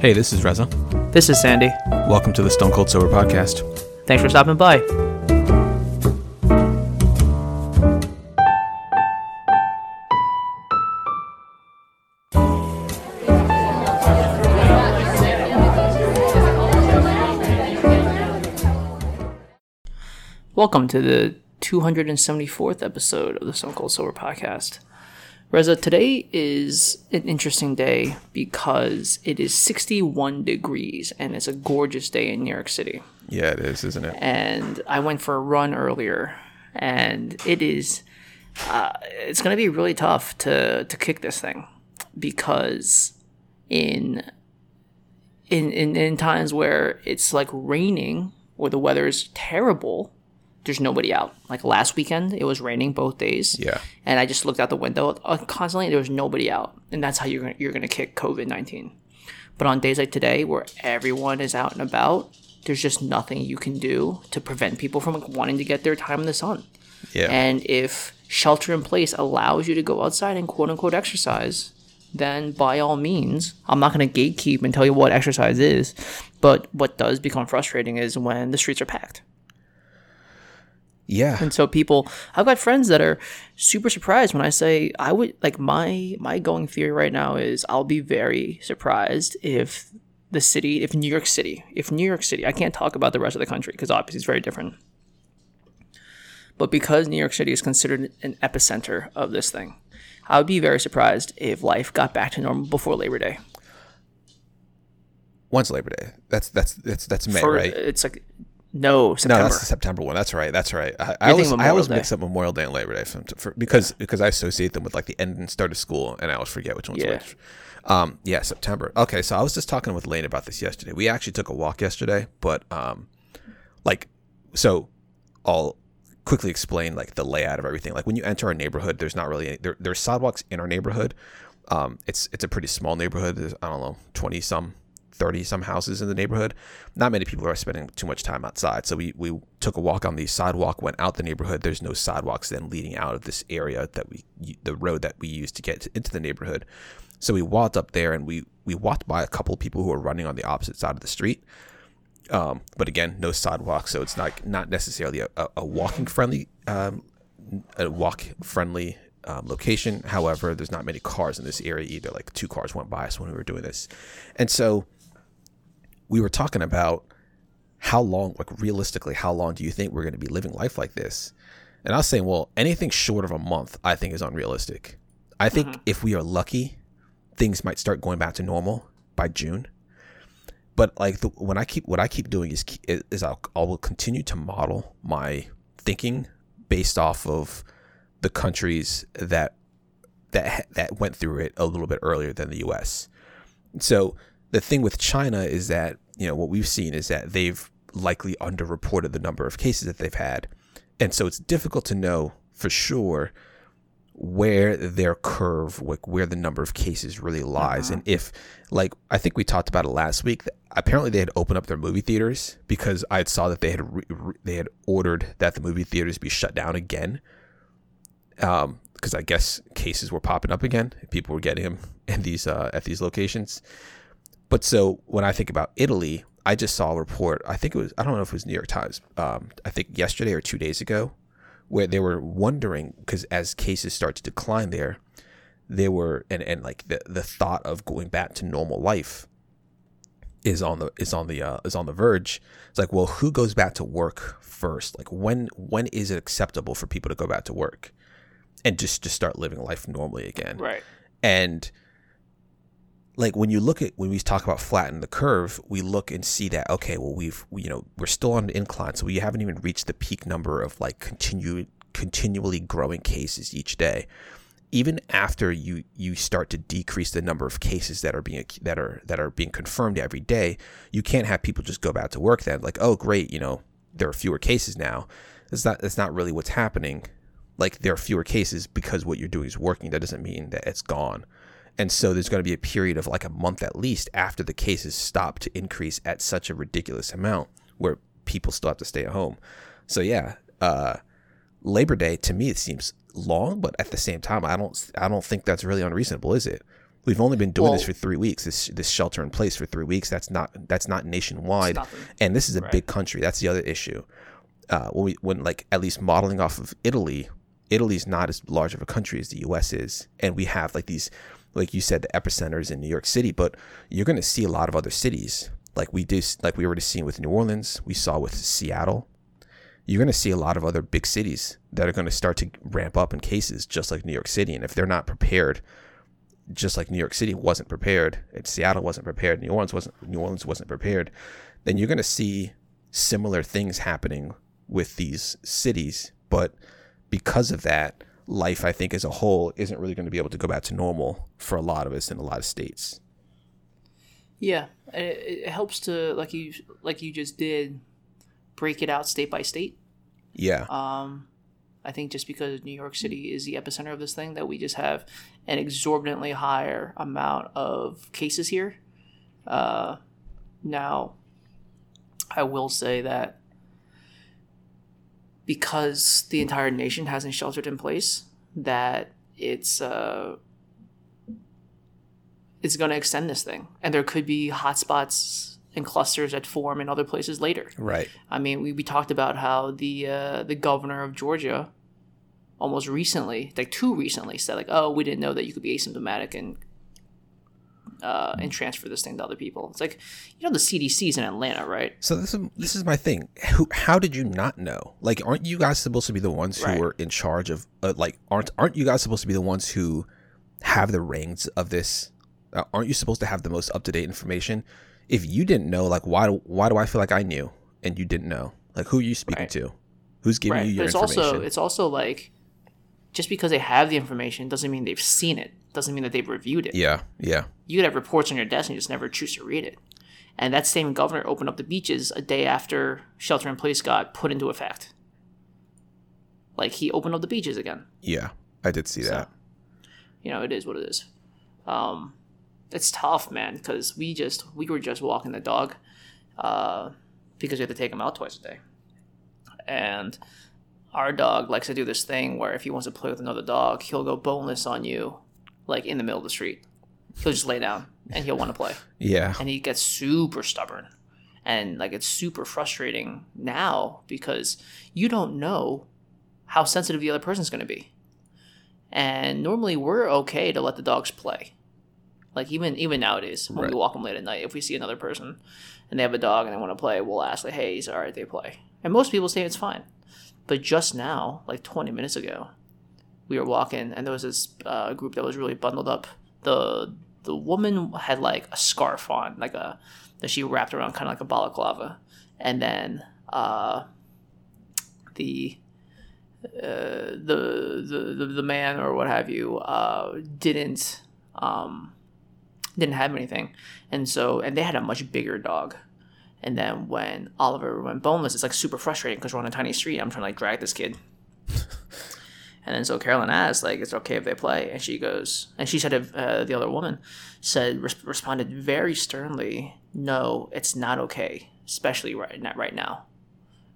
Hey, this is Reza. This is Sandy. Welcome to the Stone Cold Sober Podcast. Thanks for stopping by. Welcome to the 274th episode of the Stone Cold Sober Podcast. Reza, today is an interesting day because it is 61 degrees and it's a gorgeous day in New York City. Yeah, it is, isn't it? And I went for a run earlier, and it is uh, it's going to be really tough to to kick this thing because in in in, in times where it's like raining or the weather is terrible there's nobody out. Like last weekend, it was raining both days. Yeah. And I just looked out the window uh, constantly. There was nobody out, and that's how you're gonna, you're gonna kick COVID nineteen. But on days like today, where everyone is out and about, there's just nothing you can do to prevent people from like, wanting to get their time in the sun. Yeah. And if shelter in place allows you to go outside and quote unquote exercise, then by all means, I'm not going to gatekeep and tell you what exercise is. But what does become frustrating is when the streets are packed. Yeah. And so people, I've got friends that are super surprised when I say I would like my my going theory right now is I'll be very surprised if the city, if New York City, if New York City, I can't talk about the rest of the country because obviously it's very different. But because New York City is considered an epicenter of this thing, I would be very surprised if life got back to normal before Labor Day. When's Labor Day? That's that's that's that's May, For, right? It's like no September. No, September. that's the September one. That's right. That's right. I, I always, I always mix up Memorial Day and Labor Day for, for, because because I associate them with like the end and start of school, and I always forget which one's Yeah. which. Um, yeah, September. Okay, so I was just talking with Lane about this yesterday. We actually took a walk yesterday, but um, like, so I'll quickly explain like the layout of everything. Like when you enter our neighborhood, there's not really any, there. There's sidewalks in our neighborhood. Um, it's it's a pretty small neighborhood. There's I don't know twenty some. 30 some houses in the neighborhood. Not many people are spending too much time outside. So we, we took a walk on the sidewalk, went out the neighborhood. There's no sidewalks then leading out of this area that we, the road that we use to get into the neighborhood. So we walked up there and we, we walked by a couple people who were running on the opposite side of the street. Um, but again, no sidewalk. So it's not, not necessarily a, a, a walking friendly, um, a walk friendly um, location. However, there's not many cars in this area either. Like two cars went by us when we were doing this. And so, we were talking about how long, like realistically, how long do you think we're going to be living life like this? And I was saying, well, anything short of a month, I think is unrealistic. I think mm-hmm. if we are lucky, things might start going back to normal by June. But like the, when I keep what I keep doing is is I'll, I will continue to model my thinking based off of the countries that that that went through it a little bit earlier than the U.S. So the thing with China is that you know what we've seen is that they've likely underreported the number of cases that they've had, and so it's difficult to know for sure where their curve, like where the number of cases really lies, and if like I think we talked about it last week. Apparently, they had opened up their movie theaters because I saw that they had re- re- they had ordered that the movie theaters be shut down again um, because I guess cases were popping up again. People were getting them in these uh, at these locations. But so when I think about Italy, I just saw a report. I think it was I don't know if it was New York Times. Um, I think yesterday or two days ago, where they were wondering because as cases start to decline there, they were and and like the the thought of going back to normal life is on the is on the uh, is on the verge. It's like, well, who goes back to work first? Like when when is it acceptable for people to go back to work and just just start living life normally again? right. And like when you look at when we talk about flatten the curve, we look and see that okay, well we've we, you know we're still on the incline, so we haven't even reached the peak number of like continue continually growing cases each day. Even after you you start to decrease the number of cases that are being that are that are being confirmed every day, you can't have people just go back to work then like oh great you know there are fewer cases now. That's not that's not really what's happening. Like there are fewer cases because what you're doing is working. That doesn't mean that it's gone. And so there's going to be a period of like a month at least after the cases stop to increase at such a ridiculous amount where people still have to stay at home. So yeah, uh, Labor Day to me it seems long, but at the same time I don't I don't think that's really unreasonable, is it? We've only been doing this for three weeks. This this shelter in place for three weeks. That's not that's not nationwide, and this is a Right. big country. That's the other issue. Uh, when we when like at least modeling off of Italy, Italy's not as large of a country as the U.S. is, and we have like these, like you said, the epicenters in New York City. But you're going to see a lot of other cities, like we do, like we already seen with New Orleans. We saw with Seattle. You're going to see a lot of other big cities that are going to start to ramp up in cases, just like New York City. And if they're not prepared, just like New York City wasn't prepared, and Seattle wasn't prepared, New Orleans wasn't New Orleans wasn't prepared, then you're going to see similar things happening with these cities. But because of that, life I think as a whole isn't really going to be able to go back to normal for a lot of us in a lot of states. Yeah, it, it helps to like you like you just did, break it out state by state. Yeah, Um, I think just because New York City is the epicenter of this thing, that we just have an exorbitantly higher amount of cases here. Uh, now, I will say that because the entire nation hasn't sheltered in place, that it's uh, it's going to extend this thing, and there could be hotspots and clusters that form in other places later. right. I mean, we, we talked about how the uh, the governor of Georgia almost recently, like too recently, said like, "Oh, we didn't know that you could be asymptomatic and uh, and transfer this thing to other people." It's like, you know, the CDC's in Atlanta, right? So this is this is my thing. Who, how did you not know? Like, aren't you guys supposed to be the ones who Right. are in charge of? Uh, like, aren't aren't you guys supposed to be the ones who have the reins of this? Uh, aren't you supposed to have the most up to date information? If you didn't know, like, why do- why do I feel like I knew and you didn't know? Like, who are you speaking Right. to? Who's giving right. you your but it's information? also it's also like just because they have the information doesn't mean they've seen it. Doesn't mean that they've reviewed it. yeah, yeah, you could have reports on your desk and you just never choose to read it. And that same governor opened up the beaches a day after shelter in place got put into effect. Like he opened up the beaches again. yeah. I did see that. You know, it is what it is. Um, it's tough, man, because we just we were just walking the dog uh, because we had to take him out twice a day, and our dog likes to do this thing where if he wants to play with another dog, he'll go boneless on you, like in the middle of the street. He'll just lay down and he'll want to play. Yeah, and he gets super stubborn. And like it's super frustrating now because you don't know how sensitive the other person's going to be. And normally we're okay to let the dogs play. Like even even nowadays when Right. we walk them late at night if we see another person and they have a dog and they want to play we'll ask like hey is it all right they play. And most people say it's fine. But just now like 20 minutes ago we were walking and there was this uh, group that was really bundled up the the woman had like a scarf on like a that she wrapped around kind of like a balaclava and then uh the uh, the, the the man or what have you uh didn't um didn't have anything and so and they had a much bigger dog and then when Oliver went boneless, it's like super frustrating because we're on a tiny street. I'm trying to like drag this kid. and then so Carolyn asked, like, is it okay if they play?" And she goes, and she said, if, uh, the other woman said, res- responded very sternly, "No, it's not okay, especially right now, right now."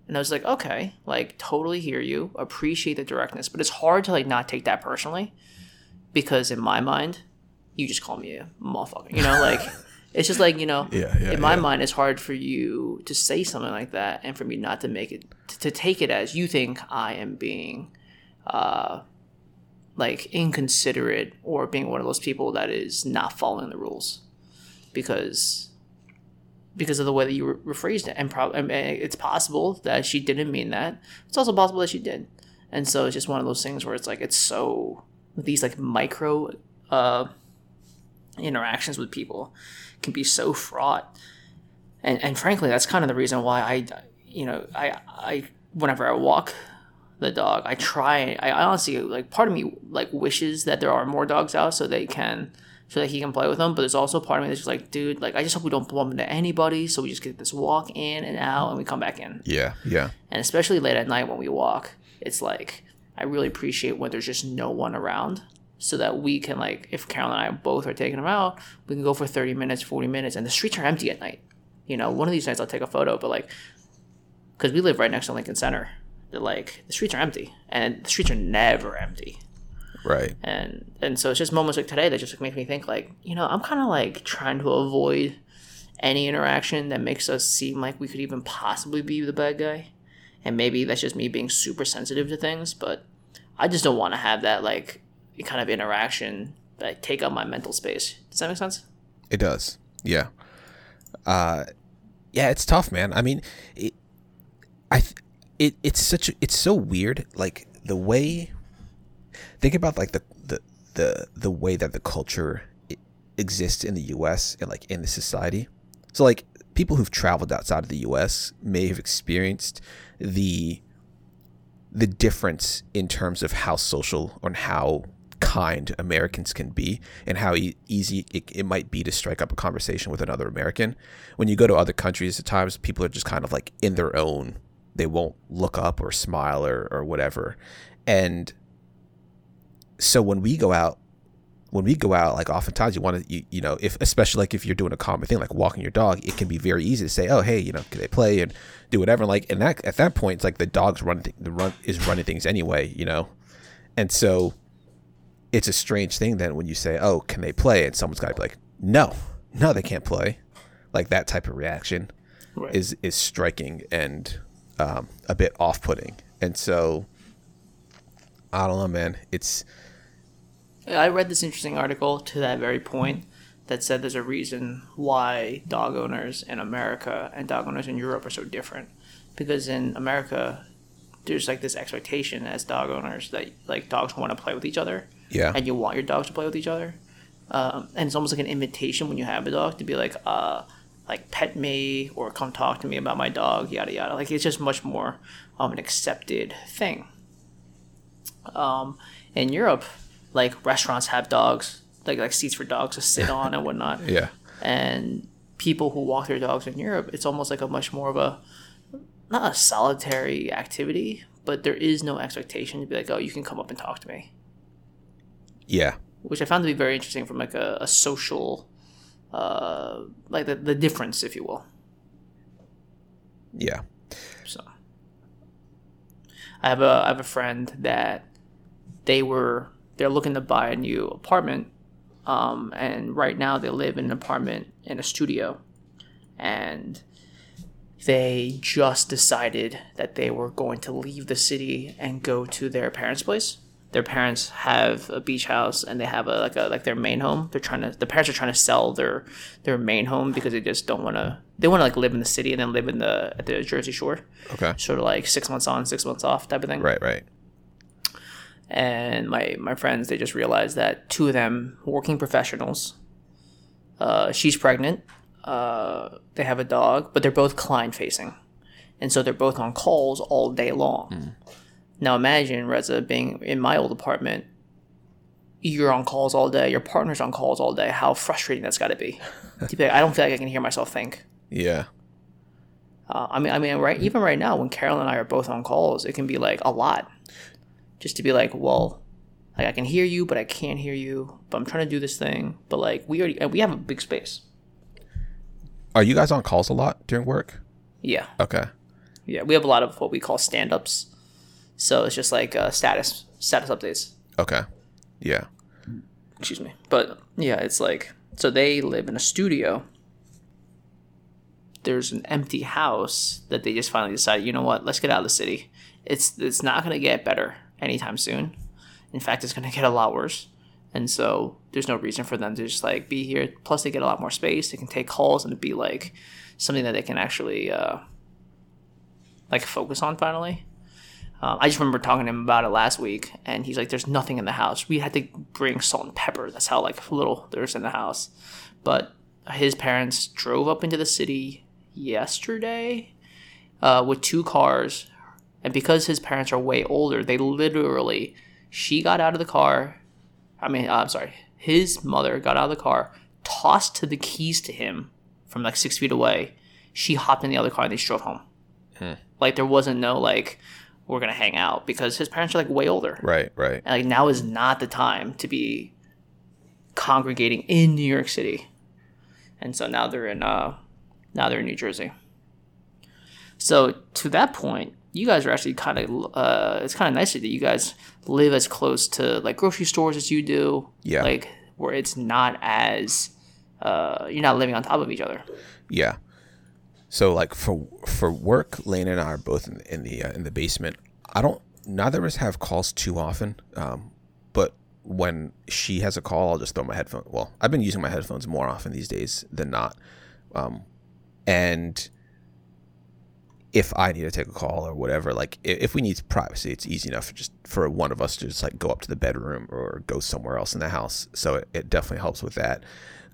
And I was like, "Okay, like totally hear you, appreciate the directness, but it's hard to like not take that personally, because in my mind, you just call me a motherfucker, you know, like." It's just like you know, Yeah, yeah, in my yeah. mind, it's hard for you to say something like that, and for me not to make it to, to take it as you think I am being, uh, like inconsiderate or being one of those people that is not following the rules, because because of the way that you re- rephrased it, and probably it's possible that she didn't mean that. It's also possible that she did, and so it's just one of those things where it's like it's so these like micro uh, interactions with people can be so fraught. And and frankly that's kind of the reason why i you know i i whenever i walk the dog. I try i honestly like part of me like wishes that there are more dogs out so they can so that he can play with them but there's also part of me that's just like dude like i just hope we don't bump into anybody so we just get this walk in and out and we come back in. Yeah, yeah, and especially late at night when we walk it's like i really appreciate when there's just no one around so that we can like if carol and i both are taking them out we can go for 30 minutes 40 minutes and the streets are empty at night. You know one of these nights i'll take a photo but like because we live right next to lincoln center they're like the streets are empty and the streets are never empty Right. and and so it's just moments like today that just like, make me think like you know i'm kind of like trying to avoid any interaction that makes us seem like we could even possibly be the bad guy and maybe that's just me being super sensitive to things but i just don't want to have that like kind of interaction that take up my mental space does that make sense It does. Yeah. Uh, yeah, it's tough, man. I mean, it, I, th- it, it's such, it's so weird. Like the way, think about like the, the, the, the way that the culture exists in the U.S. and like in the society. So like people who've traveled outside of the U.S. may have experienced the, the difference in terms of how social and how kind Americans can be and how e- easy it, it might be to strike up a conversation with another American. When you go to other countries, at times people are just kind of like in their own. They won't look up or smile or, or whatever. And so when we go out, when we go out, like oftentimes you want to, you, you know, if especially like if you're doing a common thing like walking your dog, it can be very easy to say, oh hey, you know, can they play and do whatever. And like, and that at that point, it's like the dog's running, th- the run is running things anyway, you know, and so it's a strange thing then when you say, oh, can they play? And someone's got to be like, no, no, they can't play. Like that type of reaction Right. is is striking and um, a bit off putting. And so I don't know, man. It's I read this interesting article to that very point that said there's a reason why dog owners in America and dog owners in Europe are so different. Because in America, there's like this expectation as dog owners that like dogs want to play with each other, yeah, and you want your dogs to play with each other. Um, and it's almost like an invitation when you have a dog to be like, uh, like pet me or come talk to me about my dog, yada yada. Like it's just much more of an accepted thing. Um, in Europe, like restaurants have dogs, like like seats for dogs to sit on and whatnot. yeah, And people who walk their dogs in Europe, it's almost like a much more of a not a solitary activity, but there is no expectation to be like, oh, you can come up and talk to me yeah, which I found to be very interesting from like a, a social, uh, like the, the difference, if you will. yeah, So, I have a I have a friend that they were they're looking to buy a new apartment, um, and right now they live in an apartment in a studio, and they just decided that they were going to leave the city and go to their parents' place. Their parents have a beach house and they have a like a like their main home. They're trying to the parents are trying to sell their their main home because they just don't want to. They want to like live in the city and then live in the at the Jersey Shore, okay, sort of like six months on, six months off type of thing. Right, right, and my my friends they just realized that two of them working professionals uh, she's pregnant uh, they have a dog but they're both client facing and so they're both on calls all day long now imagine reza being in my old apartment you're on calls all day your partner's on calls all day how frustrating that's got to be To be like, i don't feel like i can hear myself think yeah, uh, I mean, I mean, right. Even right now, when Carol and I are both on calls, it can be like a lot. Just to be like, well, like I can hear you, but I can't hear you. But I'm trying to do this thing. But like we already, we have a big space. Are you guys on calls a lot during work? Yeah, Okay, yeah. We have a lot of what we call stand-ups. So it's just like uh, status status updates. okay, yeah, Excuse me. But yeah, it's like so they live in a studio. There's an empty house that they just finally decided, you know what, let's get out of the city. It's it's not gonna get better anytime soon. In fact, it's gonna get a lot worse. And so there's no reason for them to just like be here. Plus, they get a lot more space. They can take calls and it'd be like something that they can actually uh, like focus on finally. Um, I just remember talking to him about it last week, and he's like, "There's nothing in the house. We had to bring salt and pepper. That's how like little there's in the house." But his parents drove up into the city yesterday uh, with two cars, and because his parents are way older, they literally she got out of the car. I mean, uh, I'm sorry, his mother got out of the car, tossed the keys to him from like six feet away. She hopped in the other car and they drove home. Like there wasn't no like we're gonna hang out because his parents are like way older. right, right, And like now is not the time to be congregating in New York City. And so now they're in uh now they're in New Jersey. So to that point, you guys are actually kind of uh, it's kind of nice that you guys live as close to like grocery stores as you do. Yeah. Like where it's not as uh, you're not living on top of each other. Yeah. So like for for work, Lane and I are both in, in the uh, in the basement. I don't. Neither of us have calls too often. Um, but when she has a call, I'll just throw my headphone. Well, I've been using my headphones more often these days than not. Um, and if I need to take a call or whatever, like if we need privacy, it's easy enough just for one of us to just like go up to the bedroom or go somewhere else in the house. So it, it definitely helps with that.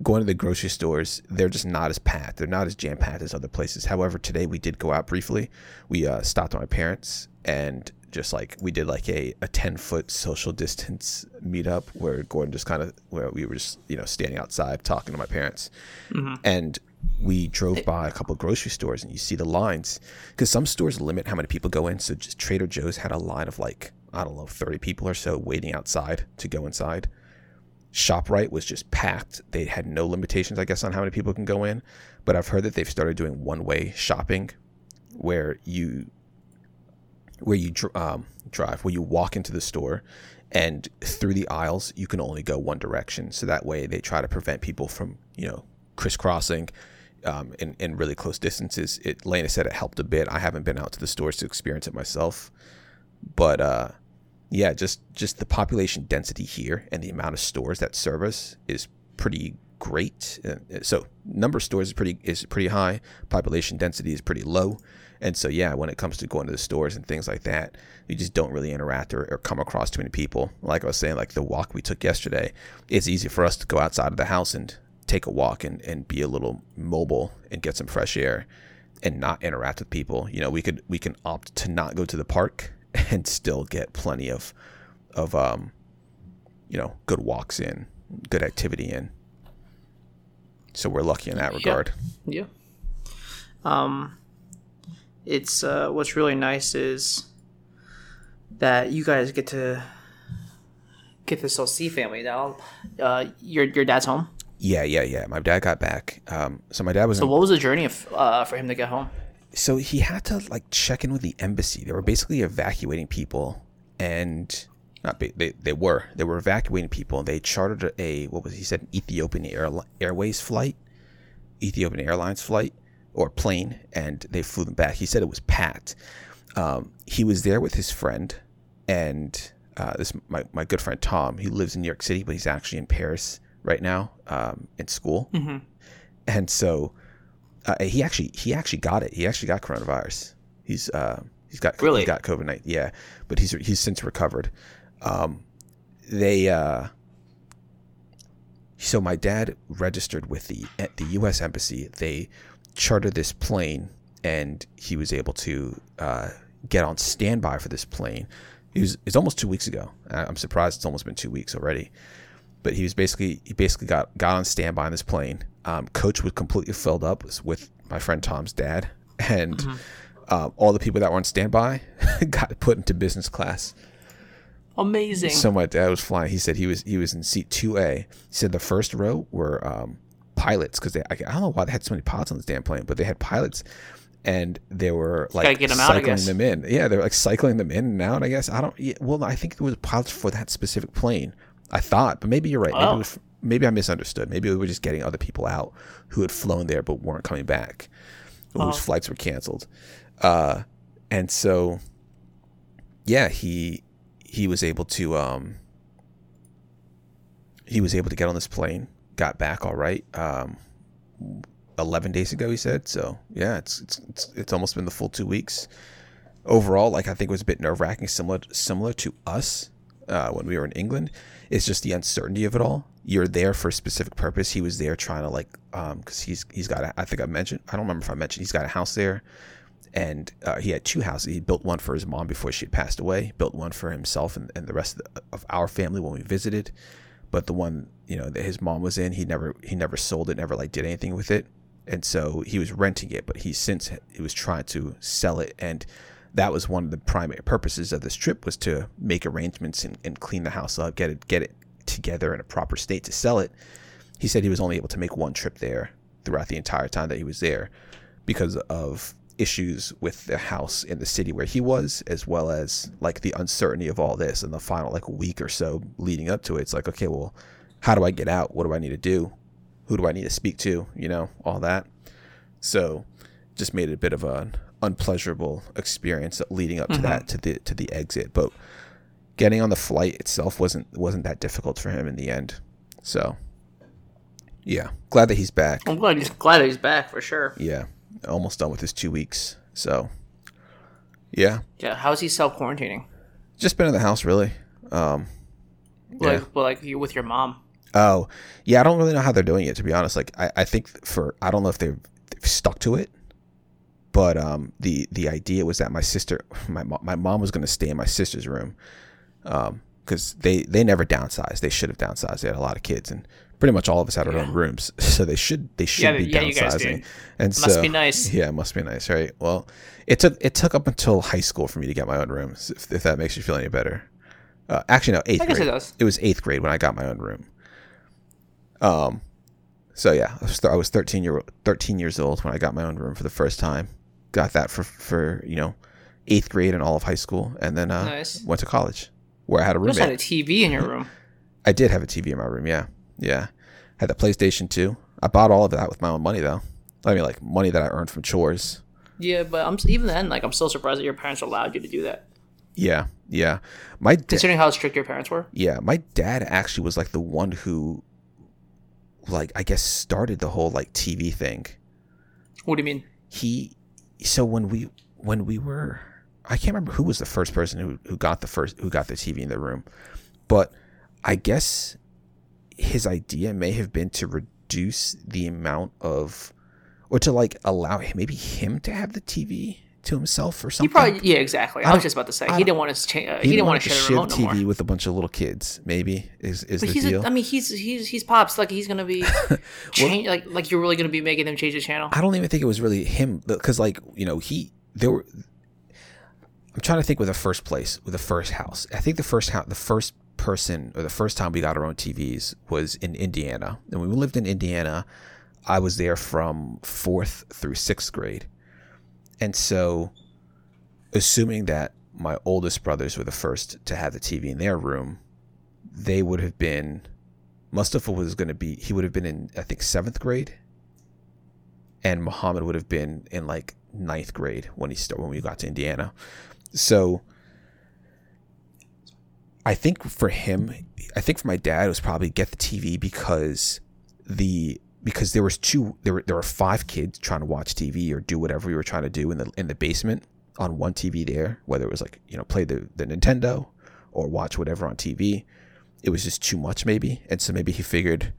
Going to the grocery stores, they're just not as packed. They're not as jam packed as other places. However, today we did go out briefly. We uh, stopped at my parents and just like we did like a, a 10 foot social distance meetup where Gordon just kind of where we were just you know standing outside talking to my parents and we drove by a couple of grocery stores and you see the lines because some stores limit how many people go in so just trader joe's had a line of like i don't know 30 people or so waiting outside to go inside shoprite was just packed they had no limitations i guess on how many people can go in but i've heard that they've started doing one way shopping where you where you um, drive, where you walk into the store, and through the aisles you can only go one direction. So that way they try to prevent people from you know crisscrossing um, in in really close distances. It Lena said it helped a bit. I haven't been out to the stores to experience it myself, but uh, yeah, just just the population density here and the amount of stores that service is pretty great. Uh, so number of stores is pretty is pretty high. Population density is pretty low. And so yeah, when it comes to going to the stores and things like that, you just don't really interact or, or come across too many people. Like I was saying, like the walk we took yesterday, it's easy for us to go outside of the house and take a walk and, and be a little mobile and get some fresh air and not interact with people. You know, we could we can opt to not go to the park and still get plenty of of um you know, good walks in, good activity in. So we're lucky in that regard. Yeah. Um, it's uh, what's really nice is that you guys get to get to still see family now. Uh, your your dad's home. Yeah, yeah, yeah. My dad got back. Um, so my dad was So in, what was the journey of uh, for him to get home? So he had to like check in with the embassy. They were basically evacuating people, and not ba- they they were they were evacuating people. They chartered a what was he said an Ethiopian Air, Airways flight, Ethiopian Airlines flight or plane, and they flew them back. He said it was packed. Um, he was there with his friend, and uh, this my my good friend Tom. He lives in New York City, but he's actually in Paris right now um, in school, and so uh, he actually he actually got it. He actually got coronavirus. He's uh, he's got Really? he got COVID nineteen. Yeah, but he's he's since recovered. Um, they uh, so my dad registered with the at the U.S. embassy. They chartered this plane, and he was able to uh, get on standby for this plane. He was it's almost two weeks ago. I'm surprised it's almost been two weeks already but he was basically he basically got got on standby on this plane. Um, coach was completely filled up with my friend Tom's dad, and um, all the people that were on standby got put into business class. Amazing. So my dad was flying. He said he was he was in seat two A. He said the first row were um, pilots because they I, I don't know why they had so many pilots on this damn plane, but they had pilots. And they were like gotta get 'em out, cycling them in. Yeah, they're like cycling them in and out. I guess I don't. Yeah, well, I think it was pilots for that specific plane. I thought, but maybe you're right. Maybe, Oh. was, maybe I misunderstood. Maybe we were just getting other people out who had flown there but weren't coming back, or whose Oh. flights were canceled. Uh, and so, yeah, he he was able to um, he was able to get on this plane, got back all right. Um, Eleven days ago, he said. So yeah, it's it's it's, it's almost been the full two weeks. Overall, like I think it was a bit nerve wracking, similar similar to us uh, when we were in England. It's just the uncertainty of it all. You're there for a specific purpose. He was there trying to like, um, because he's he's got. A, I think I mentioned. I don't remember if I mentioned he's got a house there, and uh, he had two houses. He built one for his mom before she had passed away. Built one for himself and, and the rest of, the, of our family when we visited. But the one you know that his mom was in, he never he never sold it. Never like did anything with it. And so he was renting it, but he since he was trying to sell it and that was one of the primary purposes of this trip was to make arrangements and, and clean the house up, get it get it together in a proper state to sell it. He said he was only able to make one trip there throughout the entire time that he was there because of issues with the house in the city where he was, as well as like the uncertainty of all this and the final like week or so leading up to it. It's like, okay, well, how do I get out? What do I need to do? Who do I need to speak to? You know, all that. So, just made it a bit of an unpleasurable experience leading up to Mm-hmm. that to the to the exit. But getting on the flight itself wasn't wasn't that difficult for him in the end. So, yeah, glad that he's back. I'm glad he's glad that he's back for sure. Yeah, almost done with his two weeks. So, yeah, Yeah, how's he self quarantining? just been in the house really. Um, Like, Yeah. well, like you with your mom. oh, yeah, I don't really know how they're doing it to be honest. Like, I, I think for I don't know if they've, they've stuck to it, but um, the the idea was that my sister, my my mom was going to stay in my sister's room, um, because they they never downsized. They should have downsized. They had a lot of kids and. Pretty much all of us had our own rooms, so they should they should Yeah, be yeah, downsizing. you guys did. And Must so, be nice. Yeah, it must be nice, right? Well, it took it took up until high school for me to get my own room. If, if that makes you feel any better. Uh, actually, no, eighth I guess grade. it does. was eighth grade when I got my own room. Um, so yeah, I was, th- I was thirteen year thirteen years old when I got my own room for the first time. Got that for for you know eighth grade and all of high school, and then uh, Nice. went to college where I had a You roommate. had a TV in your room. I did have a TV in my room. Yeah, yeah. Had the PlayStation 2. I bought all of that with my own money though. I mean, like money that I earned from chores. Yeah, but I'm even then like I'm still surprised that your parents allowed you to do that, Yeah, yeah. My da- considering how strict your parents were. yeah, my dad actually was like the one who, like, I guess started the whole like TV thing. What do you mean? He, so when we when we were, I can't remember who was the first person who who got the first who got the TV in the room, but I guess his idea may have been to reduce the amount of, or to like allow maybe him to have the TV to himself or something. He probably yeah exactly. I, I was just about to say he didn't want to cha- uh, he, didn't want to share share remote no. TV with a bunch of little kids. Maybe is is But the he's deal. a, I mean he's he's he's pops like he's gonna be change like like you're really gonna be making him change the channel. I don't even think it was really him because, like, you know, he there were. I'm trying to think with the first place with the first house. I think the first house, the first person or the first time we got our own TVs was in Indiana, and when we lived in Indiana, I was there from fourth through sixth grade, and so, assuming that my oldest brothers were the first to have the TV in their room, they would have been. Mustafa was going to be. He would have been in I think seventh grade and Muhammad would have been in like ninth grade when he started when we got to Indiana. So I think for him, I think for my dad, it was probably get the TV because the because there was two there were there were five kids trying to watch TV or do whatever we were trying to do in the in the basement on one TV there, whether it was like you know play the the Nintendo or watch whatever on TV. It was just too much maybe, and so maybe he figured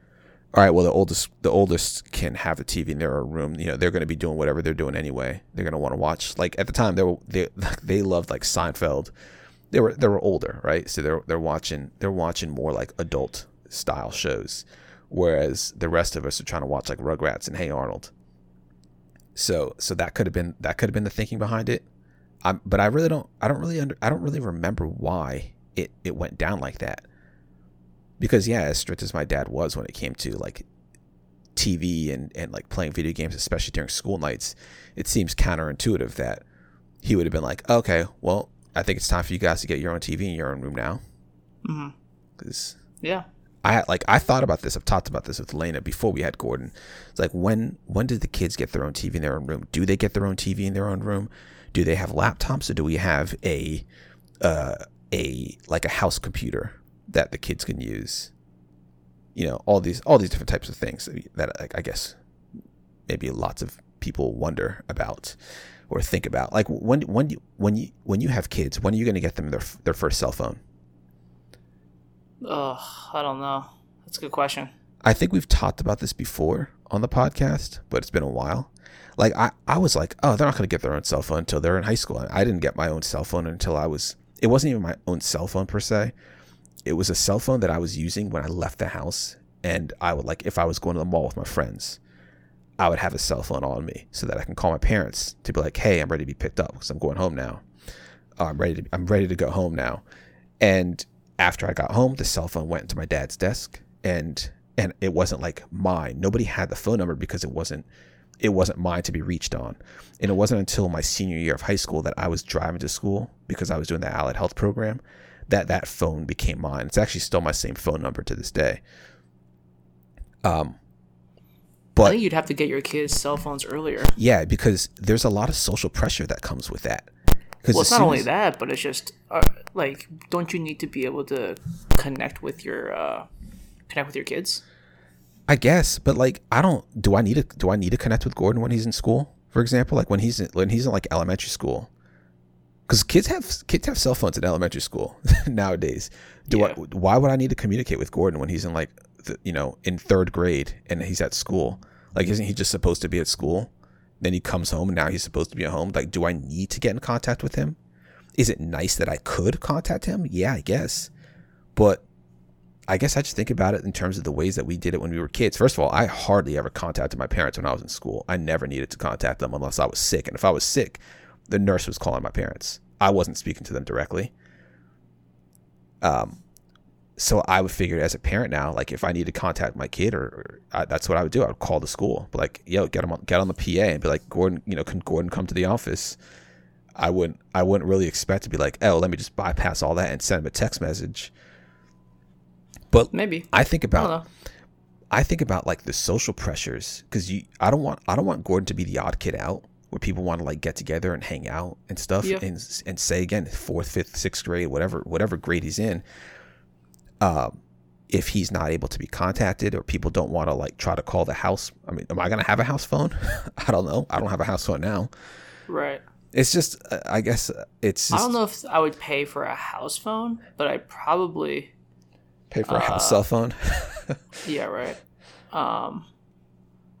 all right, well, the oldest the oldest can have the TV in their room. You know, they're going to be doing whatever they're doing anyway. They're going to want to watch. Like at the time, they were they they loved like Seinfeld. They were they were older, right? So they're they're watching they're watching more like adult style shows, whereas the rest of us are trying to watch like Rugrats and Hey Arnold. So so that could have been that could have been the thinking behind it. Um, but I really don't I don't really under I don't really remember why it it went down like that because yeah, as strict as my dad was when it came to like TV and and like playing video games, especially during school nights, it seems counterintuitive that he would have been like, okay, well, I think it's time for you guys to get your own TV in your own room now, because Yeah. I like I thought about this. I've talked about this with Lena before we had Gordon. It's like when when did the kids get their own TV in their own room? Do they get their own TV in their own room? Do they have laptops or do we have a uh, a like a house computer that the kids can use? You know, all these all these different types of things that like, I guess maybe lots of people wonder about or think about. Like when when you when you when you have kids, when are you going to get them their their first cell phone? Ugh, I don't know. That's a good question. I think we've talked about this before on the podcast, but it's been a while. Like I, I was like, oh, they're not going to get their own cell phone until they're in high school. I didn't get my own cell phone until I was. It wasn't even my own cell phone per se. It was a cell phone that I was using when I left the house, and I would like if I was going to the mall with my friends, I would have a cell phone on me so that I can call my parents to be like, hey, I'm ready to be picked up because I'm going home now. Oh, I'm ready to. I'm ready to go home now. And after I got home, the cell phone went into my dad's desk, and and it wasn't like mine. Nobody had the phone number because it wasn't it wasn't mine to be reached on. And it wasn't until my senior year of high school that I was driving to school because I was doing the Allied Health program that that phone became mine. It's actually still my same phone number to this day. Um, I but think you'd have to get your kids cell phones earlier. yeah, because there's a lot of social pressure that comes with that. Well, it's not only that, but it's just uh, like, don't you need to be able to connect with your uh, connect with your kids? I guess, but like, I don't. Do I need to? Do I need to connect with Gordon when he's in school? For example, like when he's in, when he's in like elementary school, because kids have kids have cell phones in elementary school nowadays. Do Yeah. I? Why would I need to communicate with Gordon when he's in like the, you know in third grade and he's at school? Like, isn't he just supposed to be at school? Then he comes home and now he's supposed to be at home. Like, do I need to get in contact with him? Is it nice that I could contact him? Yeah, I guess, but I guess I just think about it in terms of the ways that we did it when we were kids. First of all, I hardly ever contacted my parents when I was in school. I never needed to contact them unless I was sick. And if I was sick, the nurse was calling my parents. I wasn't speaking to them directly. Um, so I would figure as a parent now, like if I need to contact my kid, or, or I, that's what I would do. I would call the school, but like, "Yo, get him on, get on the PA," and be like, "Gordon, you know, can Gordon come to the office?" I wouldn't, I wouldn't really expect to be like, "Oh, let me just bypass all that and send him a text message." But Maybe. I think about know. I think about like the social pressures because you I don't want I don't want Gordon to be the odd kid out where people want to like get together and hang out and stuff Yeah. and and say again fourth fifth sixth grade whatever whatever grade he's in um if he's not able to be contacted or people don't want to like try to call the house I mean am I gonna have a house phone I don't know I don't have a house phone now Right. it's just uh, I guess uh, it's I don't know if I would pay for a house phone, but I probably pay for a Uh, house cell phone yeah right. Um,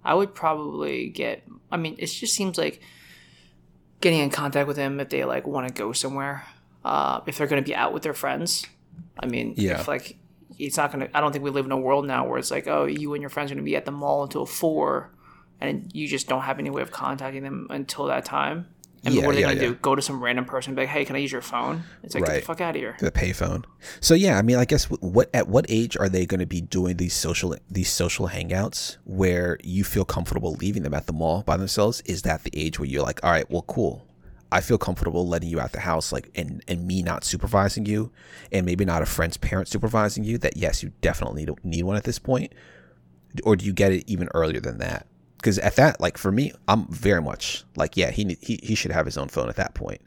I would probably get. I mean, it just seems like getting in contact with them if they like want to go somewhere. Uh, if they're going to be out with their friends. I mean, Yeah. if like it's not going to. I don't think we live in a world now where it's like, oh, you and your friends are going to be at the mall until four, and you just don't have any way of contacting them until that time. And Yeah, what are they yeah, to yeah. do? Go to some random person and be like, hey, can I use your phone? It's like, get the fuck out of here. the payphone. So yeah, I mean, I guess what at what age are they going to be doing these social these social hangouts where you feel comfortable leaving them at the mall by themselves? Is that the age where you're like, all right, well, cool. I feel comfortable letting you out the house, like, and and me not supervising you, and maybe not a friend's parent supervising you. That yes, you definitely need need one at this point, or do you get it even earlier than that? Because at that, like for me, I'm very much like, yeah, he he he should have his own phone at that point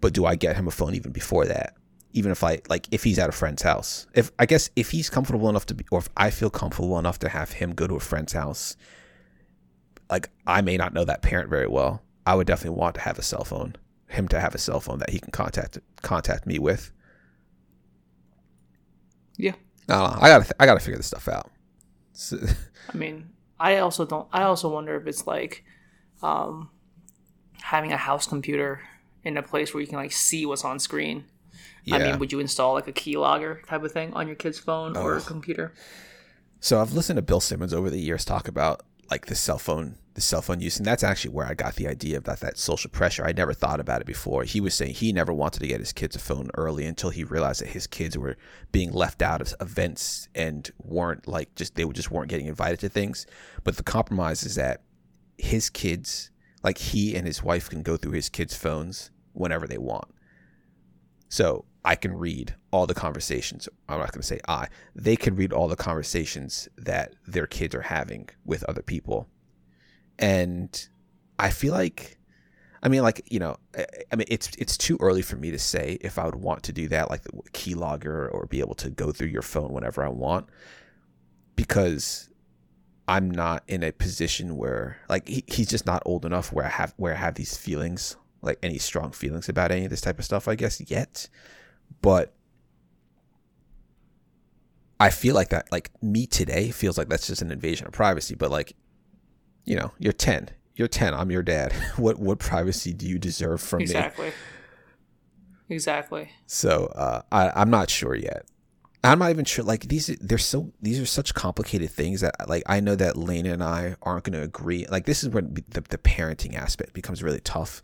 but do I get him a phone even before that? Even if I like if he's at a friend's house. If I guess if he's comfortable enough to be or if I feel comfortable enough to have him go to a friend's house, like I may not know that parent very well. I would definitely want to have a cell phone. Him to have a cell phone that he can contact contact me with. Yeah. I don't know. I gotta I gotta figure this stuff out. So- I mean, I also don't. I also wonder if it's like um, having a house computer in a place where you can like see what's on screen. I mean, would you install like a keylogger type of thing on your kid's phone or computer? So I've listened to Bill Simmons over the years talk about like the cell phone, the cell phone use, and that's actually where I got the idea about that social pressure. I never thought about it before. He was saying he never wanted to get his kids a phone early until he realized that his kids were being left out of events and weren't like just they just weren't getting invited to things. But the compromise is that his kids, like he and his wife, can go through his kids' phones whenever they want. So I can read all the conversations. I'm not going to say I. They can read all the conversations that their kids are having with other people. And I feel like, I mean, like you know, I, mean, it's it's too early for me to say if I would want to do that, like the keylogger, or be able to go through your phone whenever I want, because I'm not in a position where like he, he's just not old enough where I have where I have these feelings, like any strong feelings about any of this type of stuff. I guess yet, but I feel like that, like me today, feels like that's just an invasion of privacy. But like, you know, you're ten. You're ten. I'm your dad. what what privacy do you deserve from me? Exactly. Exactly. So uh, I I'm not sure yet. I'm not even sure. Like these, they're so these are such complicated things that like I know that Lena and I aren't going to agree. Like this is when the, the parenting aspect becomes really tough,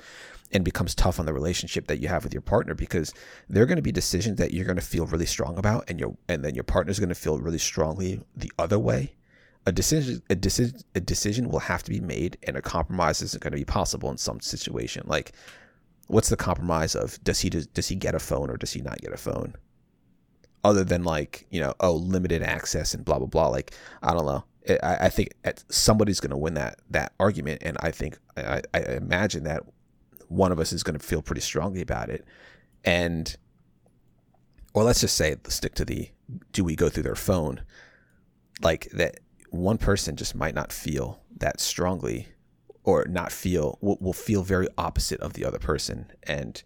and becomes tough on the relationship that you have with your partner because there are going to be decisions that you're going to feel really strong about, and your and then your partner's going to feel really strongly the other way a decision a decision a decision will have to be made and a compromise isn't going to be possible in some situation. Like what's the compromise of does he does he get a phone or does he not get a phone? Other than like you know oh limited access and blah blah blah. Like i don't know. I, I think somebody's going to win that that argument. And i think I, I imagine that one of us is going to feel pretty strongly about it. And or let's just say stick to the do we go through their phone? Like that one person just might not feel that strongly or not feel will, will feel very opposite of the other person. And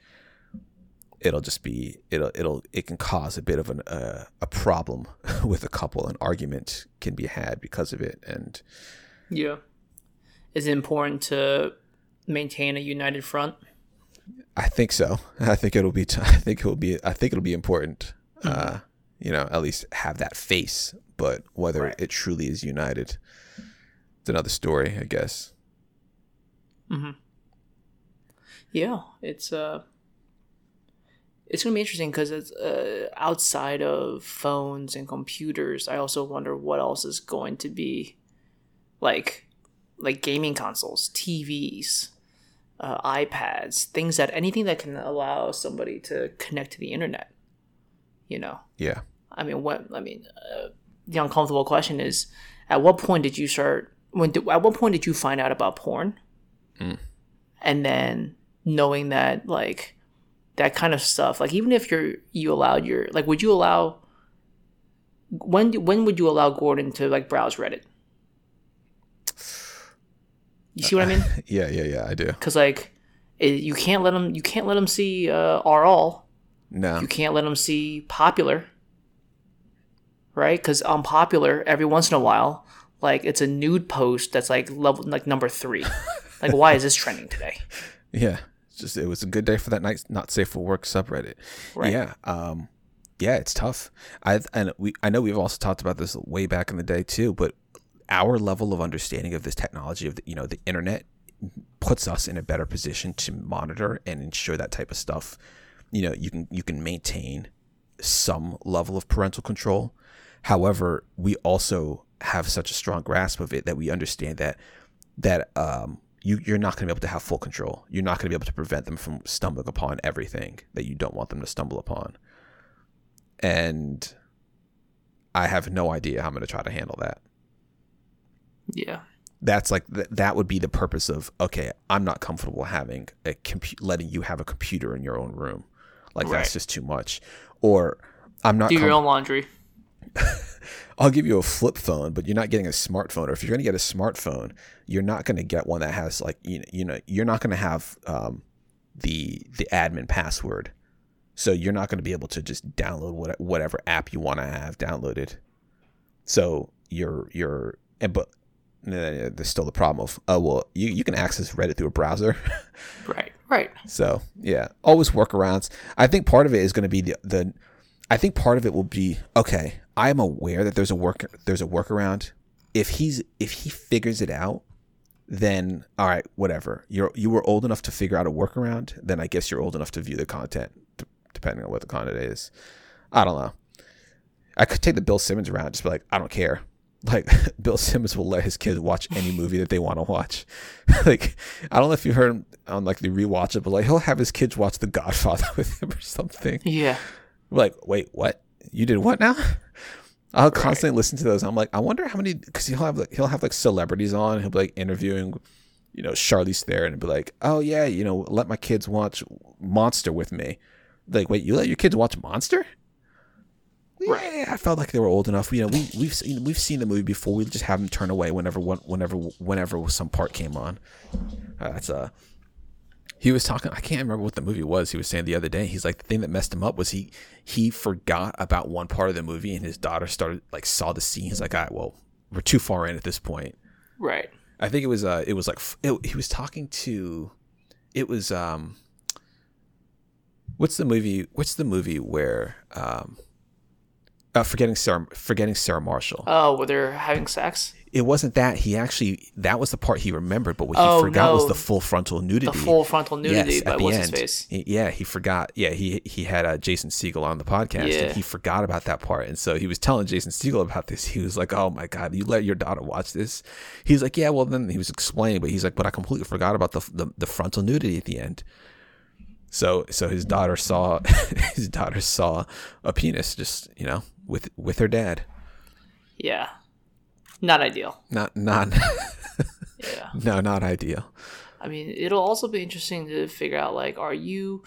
it'll just be it'll it'll it can cause a bit of an uh, a problem with a couple. An argument can be had because of it. And yeah. Is it important to maintain a united front? I think so. I think it'll be t- i think it'll be i think it'll be important mm-hmm. uh you know at least have that face but whether right. it truly is united, it's another story, I guess. hmm Yeah, it's uh, it's gonna be interesting because it's uh, outside of phones and computers. I also wonder what else is going to be like, like gaming consoles, TVs, uh, iPads, things that anything that can allow somebody to connect to the internet. You know. Yeah. I mean, what? I mean, uh, the uncomfortable question is at what point did you start when at what point did you find out about porn? Mm. and then knowing that like that kind of stuff like even if you're you allowed your like would you allow when when would you allow gordon to like browse reddit? You see what i mean? Yeah yeah yeah i do. Because like it, you can't let him you can't let him see uh r all. No. You can't let him see popular right? Because unpopular every once in a while, like it's a nude post that's like level like number three. like why is this trending today? Yeah, it's just it was a good day for that night not safe for work subreddit. Right. Yeah. Um. Yeah, it's tough. I and we I know we've also talked about this way back in the day too, but our level of understanding of this technology of the, you know the internet puts us in a better position to monitor and ensure that type of stuff. You know, you can you can maintain some level of parental control However, we also have such a strong grasp of it that we understand that that um, you you're not going to be able to have full control. You're not going to be able to prevent them from stumbling upon everything that you don't want them to stumble upon. And I have no idea how I'm going to try to handle that. Yeah. That's like th- that would be the purpose of okay, I'm not comfortable having a compu- letting you have a computer in your own room. Like right. that's just too much. Or I'm not do your own laundry. I'll give you a flip phone, but you're not getting a smartphone. Or if you're going to get a smartphone, you're not going to get one that has like you know, you know you're not going to have um, the the admin password. So you're not going to be able to just download what, whatever app you want to have downloaded. So you're you're and but there's still the problem of oh well you, you can access Reddit through a browser. right. Right. So yeah, always workarounds. I think part of it is going to be the the I think part of it will be okay. I am aware that there's a work there's a workaround. If he's if he figures it out, then all right, whatever. You're you were old enough to figure out a workaround. Then I guess you're old enough to view the content, depending on what the content is. I don't know. I could take the Bill Simmons around, just be like, I don't care. Like Bill Simmons will let his kids watch any movie that they want to watch. like I don't know if you heard him on like the rewatch it, but like he'll have his kids watch The Godfather with him or something. Yeah like, wait, what? You did what now? I'll constantly listen to those. I'm like, I wonder how many because he'll have like he'll have like celebrities on. He'll be like interviewing, you know, Charlize Theron and be like, oh yeah, you know, let my kids watch Monster with me. Like, wait, you let your kids watch Monster? Right. Yeah, I felt like they were old enough. You know, we we've seen we've seen the movie before. We just have them turn away whenever whenever whenever some part came on. Uh, that's a he was talking i can't remember what the movie was he was saying the other day he's like the thing that messed him up was he he forgot about one part of the movie and his daughter started like saw the scene he's like all right well we're too far in at this point right i think it was uh it was like it, he was talking to it was um what's the movie what's the movie where um uh, forgetting Sarah, forgetting Sarah Marshall. Oh, where they're having sex. It wasn't that he actually that was the part he remembered, but what he Oh, forgot was the full frontal nudity. The full frontal nudity, Yes, at the end. his face? Yeah, he forgot. Yeah, he he had uh, Jason Segel on the podcast, Yeah. and he forgot about that part. And so he was telling Jason Segel about this. He was like, "Oh my god, you let your daughter watch this?" He's like, "Yeah." Well, then he was explaining, but he's like, "But I completely forgot about the the, the frontal nudity at the end." So so his daughter saw his daughter saw a penis just you know with with her dad. Yeah, not ideal. Not not Yeah. no not ideal. I mean, it'll also be interesting to figure out like, are you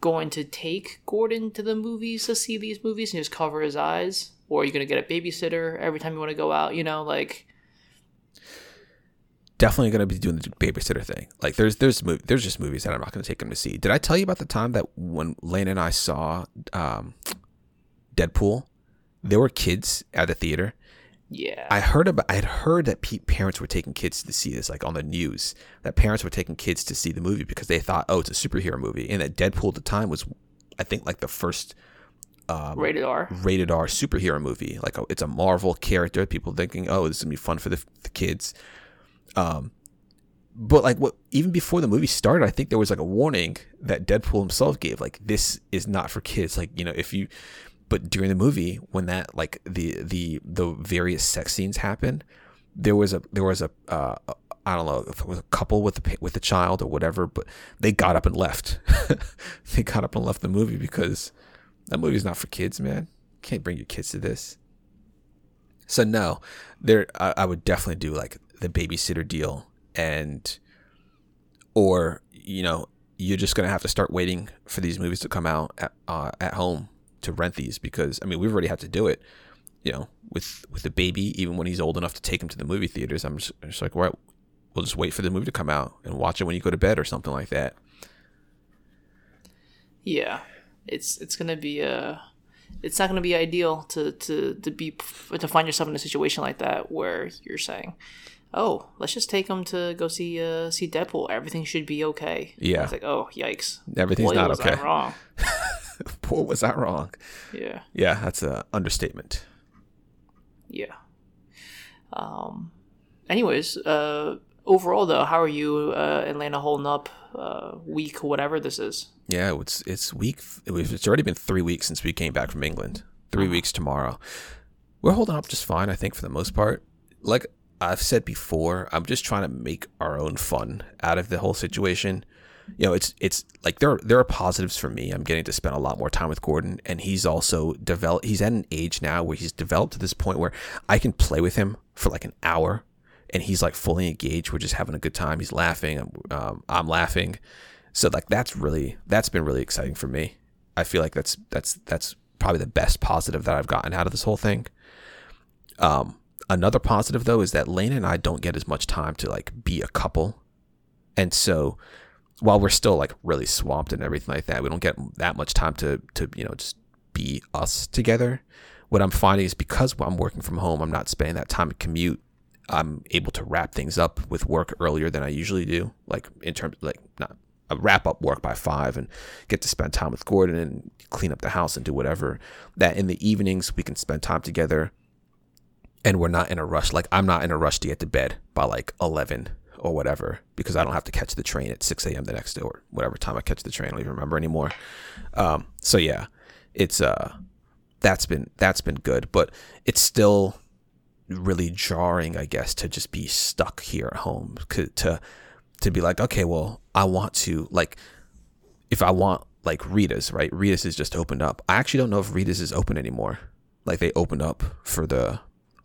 going to take Gordon to the movies to see these movies and just cover his eyes, or are you going to get a babysitter every time you want to go out? You know, like, definitely going to be doing the babysitter thing. Like there's there's there's just movies that I'm not going to take him to see. Did I tell you about the time that when Lane and I saw um, Deadpool, there were kids at the theater. Yeah, I heard about I had heard that pe- parents were taking kids to see this like on the news. That parents were taking kids to see the movie because they thought, "Oh, it's a superhero movie." And that Deadpool at the time was I think like the first rated R. rated R superhero movie. Like it's a Marvel character. People thinking, oh, this is gonna be fun for the, the kids. Um, but like what even before the movie started, I think there was like a warning that Deadpool himself gave, like this is not for kids. Like you know if you, but during the movie when that like the the the various sex scenes happened, there was a there was a uh, I don't know if it was a couple with the with the child or whatever, but they got up and left. they got up and left the movie because that movie's not for kids, man. Can't bring your kids to this. So no, there I, I would definitely do like the babysitter deal and or you know you're just gonna have to start waiting for these movies to come out at, uh, at home to rent these because I mean we've already had to do it you know with with the baby even when he's old enough to take him to the movie theaters I'm just, just like well, we'll just wait for the movie to come out and watch it when you go to bed or something like that Yeah, it's it's gonna be uh it's not gonna be ideal to to to be to find yourself in a situation like that where you're saying, "Oh, let's just take them to go see uh see Deadpool. Everything should be okay." Yeah. it's like, "Oh, yikes! Everything's Boy, not okay. wrong. boy was I wrong Yeah, yeah that's an understatement yeah. Um. Anyways, uh, overall though, how are you, uh, Atlanta, holding up? Uh, week whatever this is. Yeah, it's it's week. It's already been three weeks since we came back from England. 3 weeks tomorrow. We're holding up just fine, I think, for the most part. Like I've said before, I'm just trying to make our own fun out of the whole situation. You know, it's it's like there there are positives for me. I'm getting to spend a lot more time with Gordon, and he's also developed. He's at an age now where he's developed to this point where I can play with him for like an hour, and he's like fully engaged. We're just having a good time. He's laughing. I'm, um, I'm laughing. So like that's really that's been really exciting for me. I feel like that's that's that's probably the best positive that I've gotten out of this whole thing. Um, another positive though is that Lane and I don't get as much time to like be a couple, and so while we're still like really swamped and everything like that, we don't get that much time to to you know just be us together. What I'm finding is because I'm working from home, I'm not spending that time to commute. I'm able to wrap things up with work earlier than I usually do, like in terms like not I wrap up work by five and get to spend time with Gordon and clean up the house and do whatever. That in the evenings we can spend time together and we're not in a rush. Like I'm not in a rush to get to bed by like eleven or whatever because I don't have to catch the train at six a.m. the next day or whatever time I catch the train. I don't even remember anymore. Um, so yeah, it's uh that's been that's been good, but it's still really jarring, I guess, to just be stuck here at home to to, to be like, okay, well, I want to like if I want like Rita's, right? Rita's is just opened up. I actually don't know if Rita's is open anymore. Like they opened up for the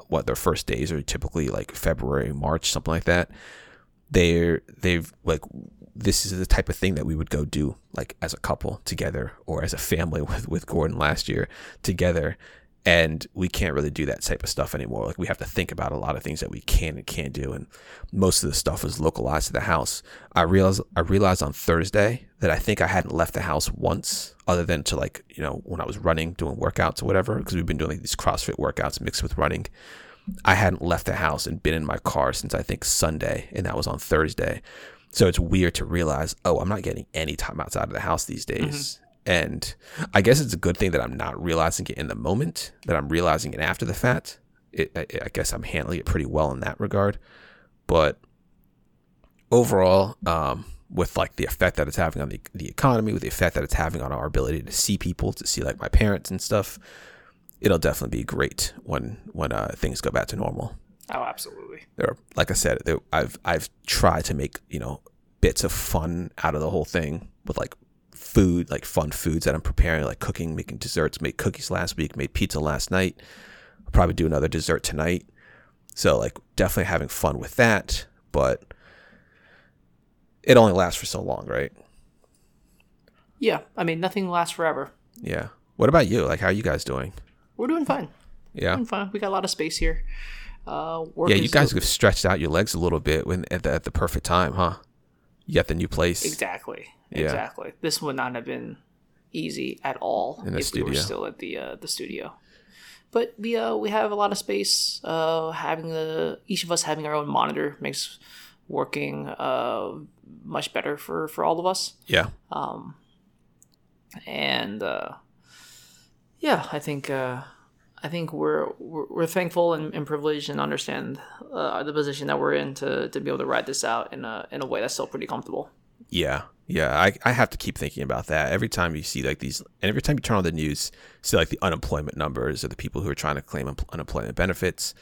what their first days are typically like February, March, something like that. They're they've like this is the type of thing that we would go do like as a couple together or as a family with with Gordon last year together. And we can't really do that type of stuff anymore. Like we have to think about a lot of things that we can and can't do. And most of the stuff is localized to the house. I realized i realized on thursday that i think i hadn't left the house once other than to like you know when i was running doing workouts or whatever because we've been doing like these crossfit workouts mixed with running i hadn't left the house and been in my car since i think sunday and that was on thursday so it's weird to realize oh i'm not getting any time outside of the house these days and I guess it's a good thing that I'm not realizing it in the moment, that I'm realizing it after the fact. it, I, I guess I'm handling it pretty well in that regard. But overall, um, with like the effect that it's having on the, the economy, with the effect that it's having on our ability to see people, to see like my parents and stuff, it'll definitely be great when when uh, things go back to normal. Oh, absolutely. There, are, like I said, there, I've I've tried to make you know bits of fun out of the whole thing with like food, like fun foods that I'm preparing, like cooking, making desserts. Made cookies last week, made pizza last night. I'll probably do another dessert tonight. So like definitely having fun with that, but it only lasts for so long, right? Yeah, I mean nothing lasts forever. Yeah. What about you? Like, how are you guys doing? We're doing fine. Yeah. Doing fine. We got a lot of space here. Uh, Yeah, you guys have stretched out your legs a little bit when at the, at the perfect time, huh? You got the new place. Exactly. Yeah. Exactly. This would not have been easy at all In the if we were studio. still at the uh, the studio. But we uh we have a lot of space. Uh, having the each of us having our own monitor makes working uh much better for for all of us. Yeah. And uh, yeah, I think uh, I think we're we're, we're thankful and, and privileged and understand uh, the position that we're in to, to be able to ride this out in a in a way that's still pretty comfortable. Yeah, yeah. I, I have to keep thinking about that every time you see like these, and every time you turn on the news, see like the unemployment numbers or the people who are trying to claim un- unemployment benefits.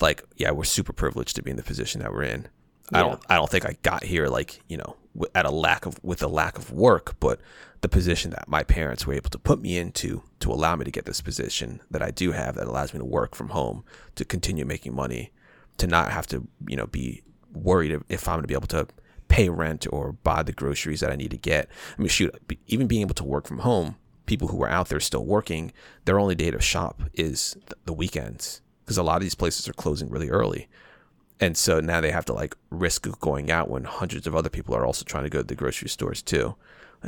Like, yeah, we're super privileged to be in the position that we're in. I don't, I don't think I got here like you know at a lack of with a lack of work, but the position that my parents were able to put me into to allow me to get this position that I do have that allows me to work from home to continue making money, to not have to you know be worried if- I'm going to be able to pay rent or buy the groceries that I need to get. I mean, shoot, even being able to work from home, people who are out there still working, their only day to shop is the weekends because a lot of these places are closing really early. And so now they have to like risk going out when hundreds of other people are also trying to go to the grocery stores too.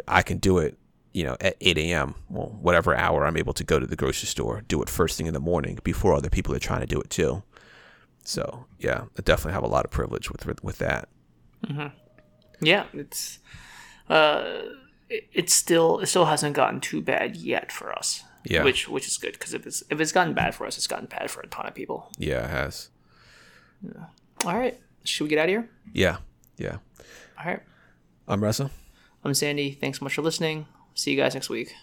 I can do it, you know, at 8 a.m. Well, whatever hour I'm able to go to the grocery store, do it first thing in the morning before other people are trying to do it too. So yeah, I definitely have a lot of privilege with with that. Yeah, it's uh, it, it's still it still hasn't gotten too bad yet for us. Yeah. which which is good because if it's if it's gotten bad for us, it's gotten bad for a ton of people. Yeah, it has. Yeah. All right, should we get out of here? Yeah, yeah. All right, I'm Russell. I'm Sandy. Thanks so much for listening. See you guys next week.